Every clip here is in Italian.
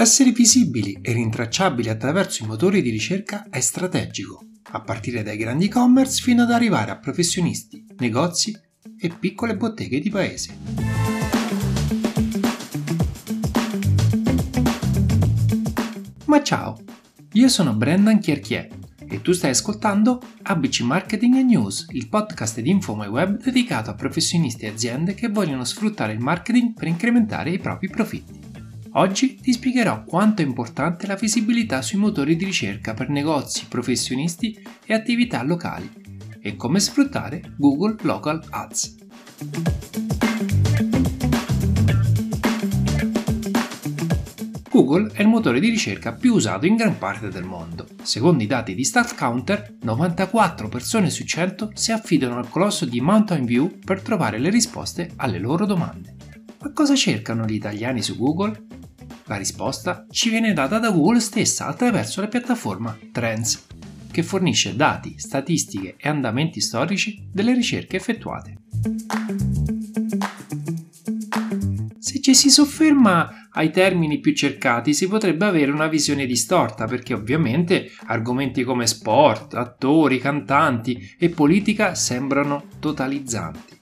Essere visibili e rintracciabili attraverso i motori di ricerca è strategico, a partire dai grandi e-commerce fino ad arrivare a professionisti, negozi e piccole botteghe di paese. Ma ciao, io sono Brendan Chierchier e tu stai ascoltando ABC Marketing News, il podcast di InfoMyWeb dedicato a professionisti e aziende che vogliono sfruttare il marketing per incrementare i propri profitti. Oggi ti spiegherò quanto è importante la visibilità sui motori di ricerca per negozi, professionisti e attività locali e come sfruttare Google Local Ads. Google è il motore di ricerca più usato in gran parte del mondo. Secondo i dati di StatCounter, 94 persone su 100 si affidano al colosso di Mountain View per trovare le risposte alle loro domande. Ma cosa cercano gli italiani su Google? La risposta ci viene data da Google stessa attraverso la piattaforma Trends, che fornisce dati, statistiche e andamenti storici delle ricerche effettuate. Se ci si sofferma ai termini più cercati si potrebbe avere una visione distorta perché ovviamente argomenti come sport, attori, cantanti e politica sembrano totalizzanti.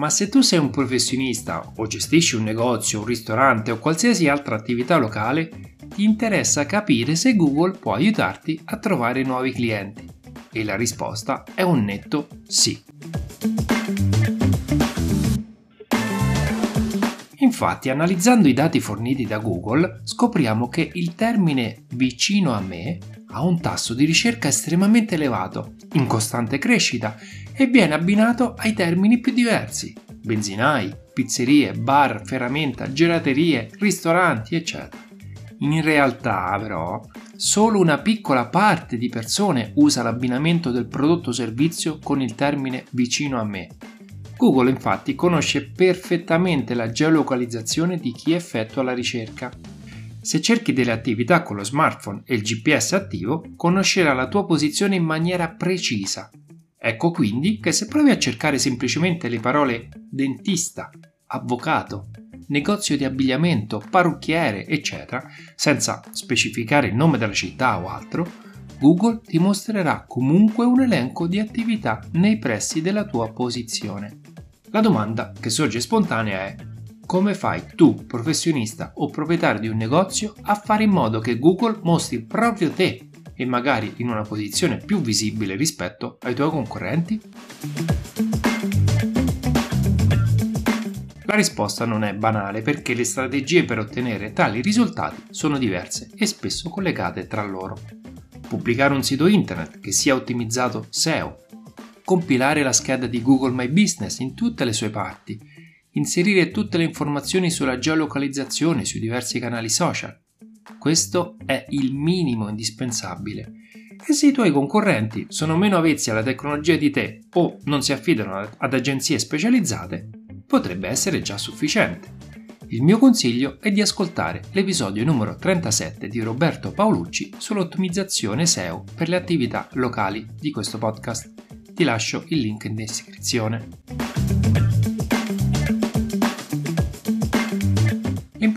Ma se tu sei un professionista o gestisci un negozio, un ristorante o qualsiasi altra attività locale, ti interessa capire se Google può aiutarti a trovare nuovi clienti. E la risposta è un netto sì. Infatti, analizzando i dati forniti da Google, scopriamo che il termine vicino a me ha un tasso di ricerca estremamente elevato, in costante crescita e viene abbinato ai termini più diversi, benzinai, pizzerie, bar, ferramenta, gelaterie, ristoranti, eccetera. In realtà, però, solo una piccola parte di persone usa l'abbinamento del prodotto o servizio con il termine vicino a me. Google infatti conosce perfettamente la geolocalizzazione di chi effettua la ricerca se cerchi delle attività con lo smartphone e il GPS attivo, conoscerà la tua posizione in maniera precisa. Ecco quindi che se provi a cercare semplicemente le parole dentista, avvocato, negozio di abbigliamento, parrucchiere, eccetera, senza specificare il nome della città o altro, Google ti mostrerà comunque un elenco di attività nei pressi della tua posizione. La domanda che sorge spontanea è come fai tu, professionista o proprietario di un negozio, a fare in modo che Google mostri proprio te e magari in una posizione più visibile rispetto ai tuoi concorrenti? La risposta non è banale perché le strategie per ottenere tali risultati sono diverse e spesso collegate tra loro. Pubblicare un sito internet che sia ottimizzato SEO, compilare la scheda di Google My Business in tutte le sue parti inserire tutte le informazioni sulla geolocalizzazione sui diversi canali social. Questo è il minimo indispensabile. E se i tuoi concorrenti sono meno avvezzi alla tecnologia di te o non si affidano ad agenzie specializzate, potrebbe essere già sufficiente. Il mio consiglio è di ascoltare l'episodio numero 37 di Roberto Paolucci sull'ottimizzazione SEO per le attività locali di questo podcast. Ti lascio il link in descrizione.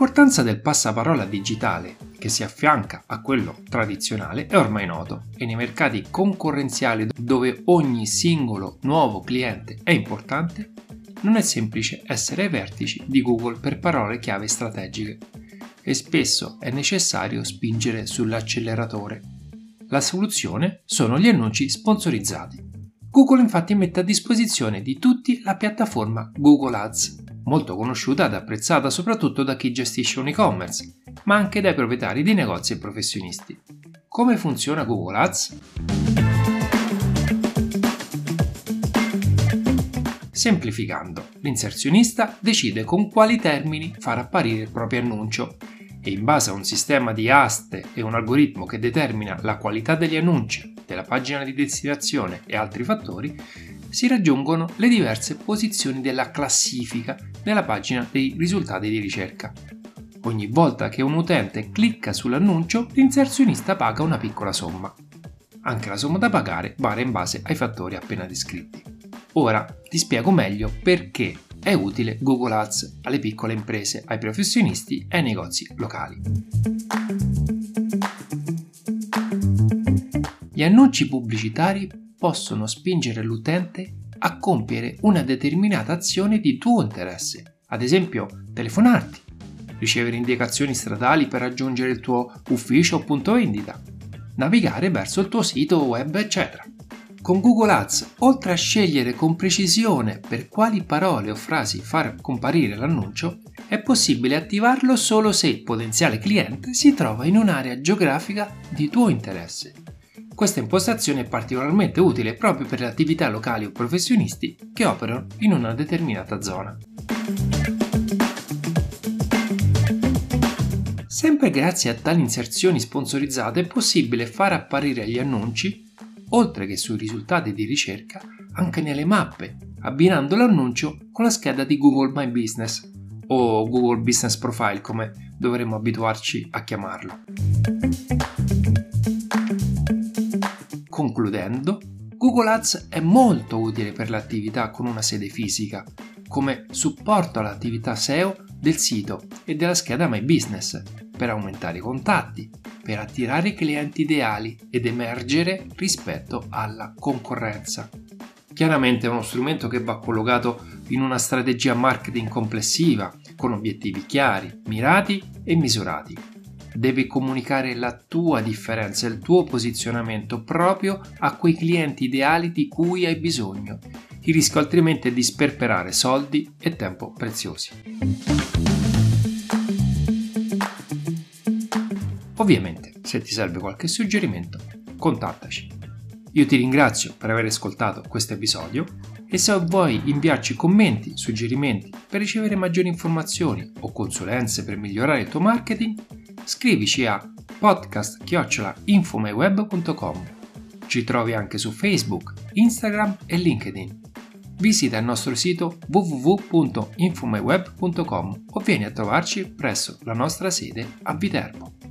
L'importanza del passaparola digitale, che si affianca a quello tradizionale, è ormai noto e nei mercati concorrenziali dove ogni singolo nuovo cliente è importante, non è semplice essere ai vertici di Google per parole chiave strategiche e spesso è necessario spingere sull'acceleratore. La soluzione sono gli annunci sponsorizzati. Google infatti mette a disposizione di tutti la piattaforma Google Ads molto conosciuta ed apprezzata soprattutto da chi gestisce un e-commerce, ma anche dai proprietari di negozi e professionisti. Come funziona Google Ads? Semplificando, l'inserzionista decide con quali termini far apparire il proprio annuncio e in base a un sistema di aste e un algoritmo che determina la qualità degli annunci, della pagina di destinazione e altri fattori, si raggiungono le diverse posizioni della classifica nella pagina dei risultati di ricerca. Ogni volta che un utente clicca sull'annuncio, l'inserzionista paga una piccola somma. Anche la somma da pagare varia in base ai fattori appena descritti. Ora ti spiego meglio perché è utile Google Ads alle piccole imprese, ai professionisti e ai negozi locali. Gli annunci pubblicitari possono spingere l'utente a compiere una determinata azione di tuo interesse, ad esempio telefonarti, ricevere indicazioni stradali per raggiungere il tuo ufficio o punto vendita, navigare verso il tuo sito web, eccetera. Con Google Ads, oltre a scegliere con precisione per quali parole o frasi far comparire l'annuncio, è possibile attivarlo solo se il potenziale cliente si trova in un'area geografica di tuo interesse. Questa impostazione è particolarmente utile proprio per le attività locali o professionisti che operano in una determinata zona. Sempre grazie a tali inserzioni sponsorizzate è possibile far apparire gli annunci oltre che sui risultati di ricerca, anche nelle mappe, abbinando l'annuncio con la scheda di Google My Business o Google Business Profile come dovremmo abituarci a chiamarlo. Google Ads è molto utile per l'attività con una sede fisica, come supporto all'attività SEO del sito e della scheda My Business, per aumentare i contatti, per attirare i clienti ideali ed emergere rispetto alla concorrenza. Chiaramente è uno strumento che va collocato in una strategia marketing complessiva, con obiettivi chiari, mirati e misurati. Devi comunicare la tua differenza, il tuo posizionamento proprio a quei clienti ideali di cui hai bisogno. Il rischio altrimenti è di sperperare soldi e tempo preziosi. Ovviamente, se ti serve qualche suggerimento, contattaci. Io ti ringrazio per aver ascoltato questo episodio e se vuoi inviarci commenti, suggerimenti per ricevere maggiori informazioni o consulenze per migliorare il tuo marketing, scrivici a podcast-infomyweb.com. Ci trovi anche su Facebook, Instagram e LinkedIn. Visita il nostro sito www.infomyweb.com o vieni a trovarci presso la nostra sede a Viterbo.